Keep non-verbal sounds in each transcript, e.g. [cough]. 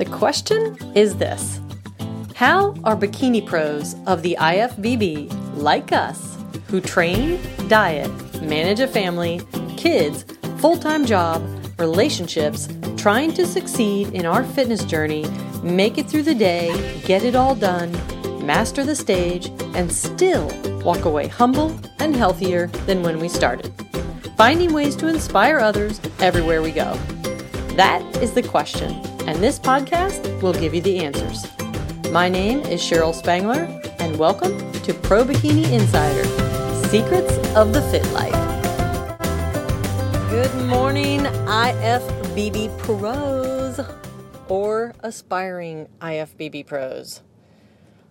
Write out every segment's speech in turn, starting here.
The question is this How are bikini pros of the IFBB like us, who train, diet, manage a family, kids, full time job, relationships, trying to succeed in our fitness journey, make it through the day, get it all done, master the stage, and still walk away humble and healthier than when we started? Finding ways to inspire others everywhere we go. That is the question, and this podcast will give you the answers. My name is Cheryl Spangler, and welcome to Pro Bikini Insider Secrets of the Fit Life. Good morning, IFBB pros or aspiring IFBB pros.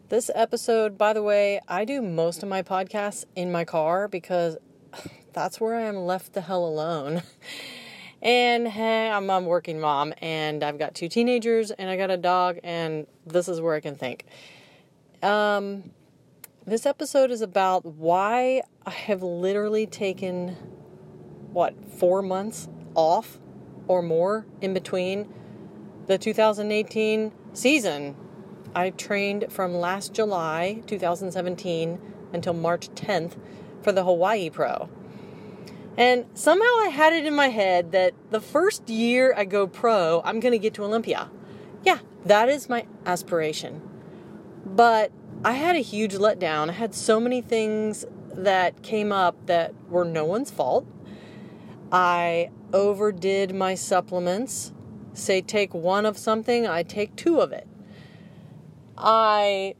This episode, by the way, I do most of my podcasts in my car because [sighs] that's where I am left the hell alone. [laughs] And hey, I'm a working mom, and I've got two teenagers, and I got a dog, and this is where I can think. Um, this episode is about why I have literally taken what four months off or more in between the 2018 season. I trained from last July 2017 until March 10th for the Hawaii Pro. And somehow I had it in my head that the first year I go pro, I'm going to get to Olympia. Yeah, that is my aspiration. But I had a huge letdown. I had so many things that came up that were no one's fault. I overdid my supplements. Say, take one of something, I take two of it. I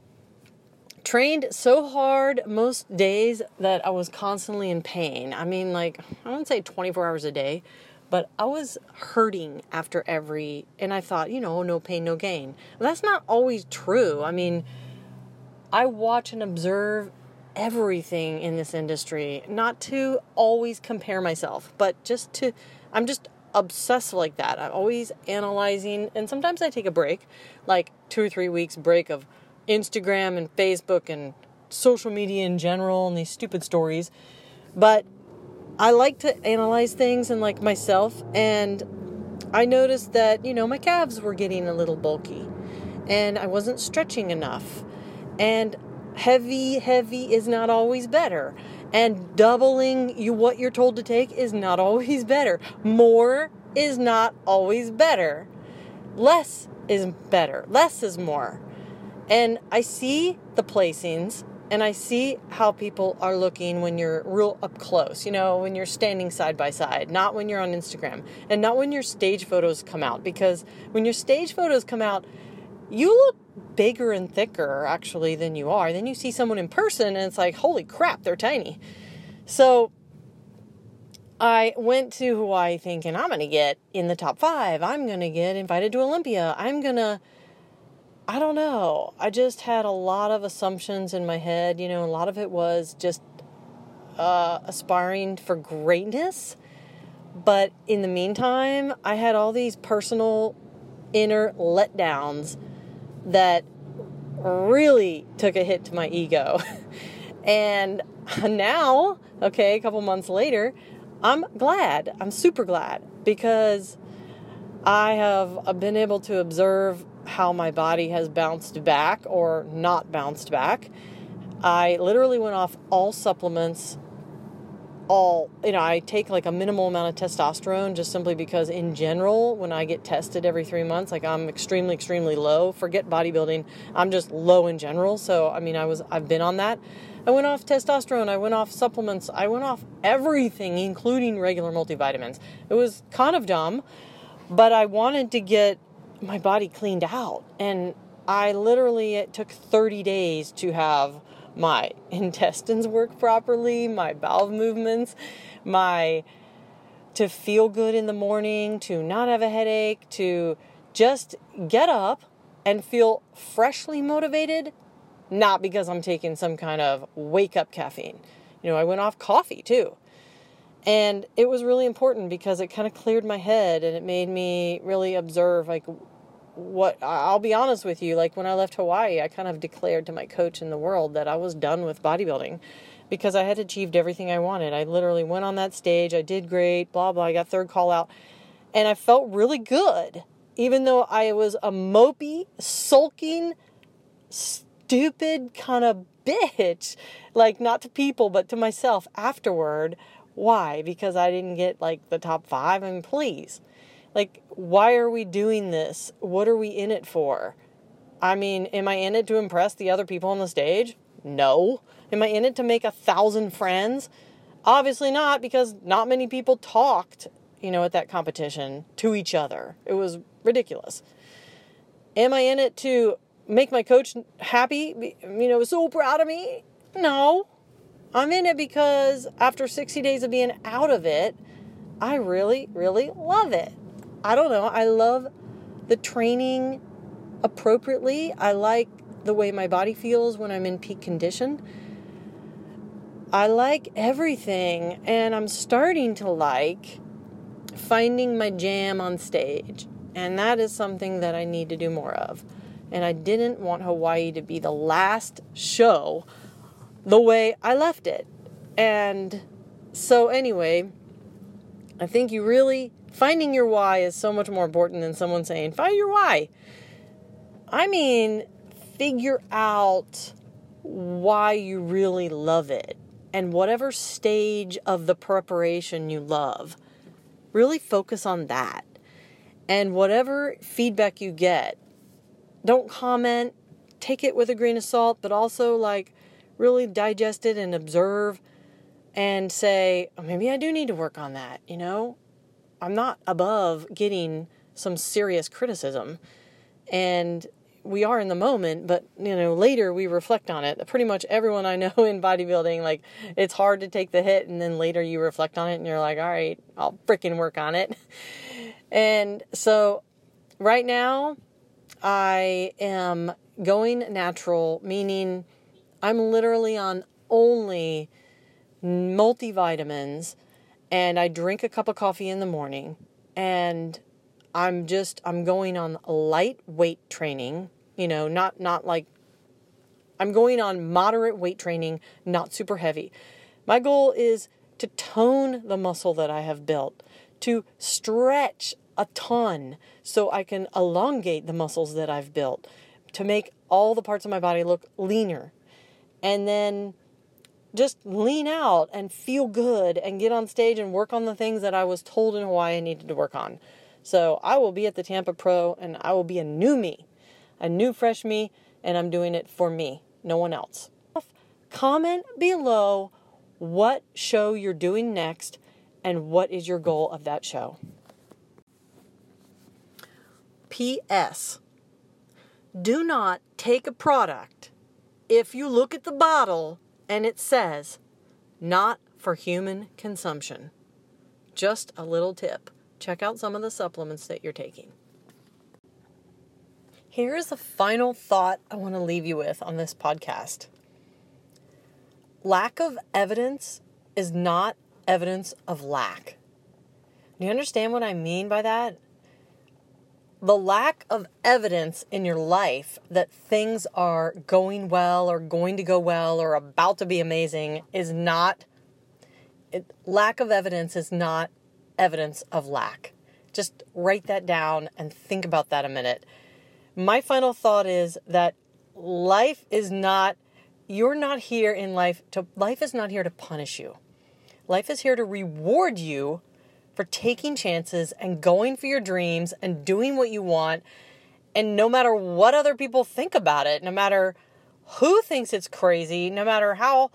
trained so hard most days that I was constantly in pain. I mean, like, I wouldn't say 24 hours a day, but I was hurting after every, and I thought, you know, no pain, no gain. That's not always true. I mean, I watch and observe everything in this industry, not to always compare myself, but just to, I'm just obsessed like that. I'm always analyzing, and sometimes I take a break, like two or three weeks break of Instagram and Facebook and social media in general and these stupid stories. But I like to analyze things and like myself and I noticed that, you know, my calves were getting a little bulky and I wasn't stretching enough. And heavy heavy is not always better. And doubling you what you're told to take is not [laughs] always better. More is not always better. Less is better. Less is more. And I see the placings and I see how people are looking when you're real up close, you know, when you're standing side by side, not when you're on Instagram, and not when your stage photos come out. Because when your stage photos come out, you look bigger and thicker actually than you are. Then you see someone in person and it's like, holy crap, they're tiny. So I went to Hawaii thinking, I'm going to get in the top five. I'm going to get invited to Olympia. I'm going to I don't know. I just had a lot of assumptions in my head. You know, a lot of it was just uh, aspiring for greatness. But in the meantime, I had all these personal inner letdowns that really took a hit to my ego. [laughs] and now, okay, a couple months later, I'm glad. I'm super glad because I have been able to observe how my body has bounced back or not bounced back. I literally went off all supplements, all, you know, I take like a minimal amount of testosterone just simply because, in general, when I get tested every three months, like I'm extremely, extremely low. Forget bodybuilding, I'm just low in general. So, I mean, I was, I've been on that. I went off testosterone, I went off supplements, I went off everything, including regular multivitamins. It was kind of dumb, but I wanted to get my body cleaned out. And I literally, it took 30 days to have my [laughs] intestines work properly, my bowel movements, my to feel good in the morning, to not have a headache, to just get up and feel freshly motivated, not because I'm taking some kind of wake up caffeine. You know, I went off coffee too. And it was really important because it kind of cleared my head and it made me really observe like what I'll be honest with you, like when I left Hawaii, I kind of declared to my coach in the world that I was done with bodybuilding because I had achieved everything I wanted. I literally went on that stage, I did great, blah blah, I got third call out, and I felt really good. even though I was a mopey, sulking, stupid kind of [laughs] bitch, like not to people, but to myself afterward. Why? Because I didn't get like the top five? Mean, please. Like, why are we doing this? What are we in it for? I mean, am I in it to impress the other people on the stage? No. Am I in it to make a thousand friends? Obviously not, because not many people talked, you know, at that competition to each other. It was ridiculous. Am I in it to make my coach happy? You know, so proud of me? No. I'm in it because after 60 days of being out of it, I really, really love it. I don't know. I love the training appropriately. I like the way my body feels when I'm in peak condition. I like everything, and I'm starting to like finding my jam on stage. And that is something that I need to do more of. And I didn't want Hawaii to be the last show the way I left it. And so, anyway, I think you really finding your why is so much more important than someone saying, find your why. I mean, figure out why you really love it and whatever stage of the preparation you love. Really focus on that. And whatever feedback you get, don't comment, take it with a grain of salt, but also like really digest it and observe and say, oh, maybe I do need to work on that, you know? I'm not above getting some serious criticism. And we are in the moment, but you know, later we reflect on it. Pretty much everyone I [laughs] know in bodybuilding, like it's hard to take the hit and then later you reflect on it and you're like, all right, I'll freaking work on it. [laughs] And so right now I am going natural, meaning I'm literally on only multivitamins and I drink a cup of coffee in the morning and I'm just I'm going on lightweight training, you know, not not like I'm going on moderate weight training, not super heavy. My goal is to tone the muscle that I have built, to stretch a ton so I can elongate the muscles that I've built, to make all the parts of my body look leaner. And then just lean out and feel good and get on stage and work on the things that I was told in Hawaii I needed to work on. So I will be at the Tampa Pro and I will be a new me, a new fresh me, and I'm doing it for me, no one else. Comment below what show you're doing next and what is your goal of that show. P.S. Do not take a product if you look at the bottle and it says not for human consumption. Just a little tip check out some of the supplements that you're taking. Here's a final thought I want to leave you with on this podcast lack of evidence is not evidence of lack. Do you understand what I mean by that? The lack of evidence in your life that things are going well or going to go well or about to be amazing is not, it, lack of evidence is not evidence of lack. Just write that down and think about that a minute. My final thought is that life is not, you're not here in life to, life is not here to punish you. Life is here to reward you for taking chances and going for your dreams and doing what you want. And no matter what other people think about it, no matter who thinks it's crazy, no matter how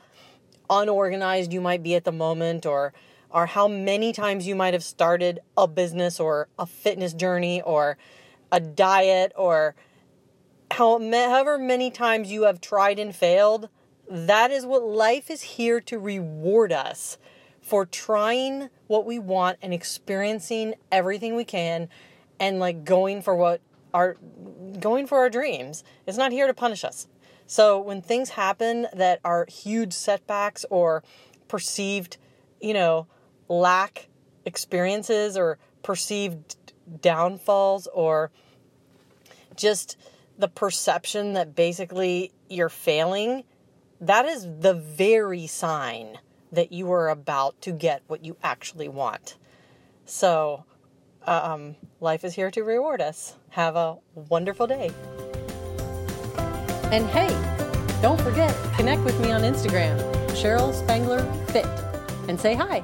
unorganized you might be at the moment or or how many times you might have started a business or a fitness journey or a diet or however many times you have tried and failed. That is what life is here to reward us for trying what we want and experiencing everything we can and like going for what our going for our dreams. It's not here to punish us. So when things happen that are huge setbacks or perceived, you know, lack experiences or perceived downfalls or just the perception that basically you're failing, that is the very sign that you are about to get what you actually want. So, um, life is here to reward us. Have a wonderful day. And hey, don't forget, connect with me on Instagram, Cheryl Spangler Fit, and say hi.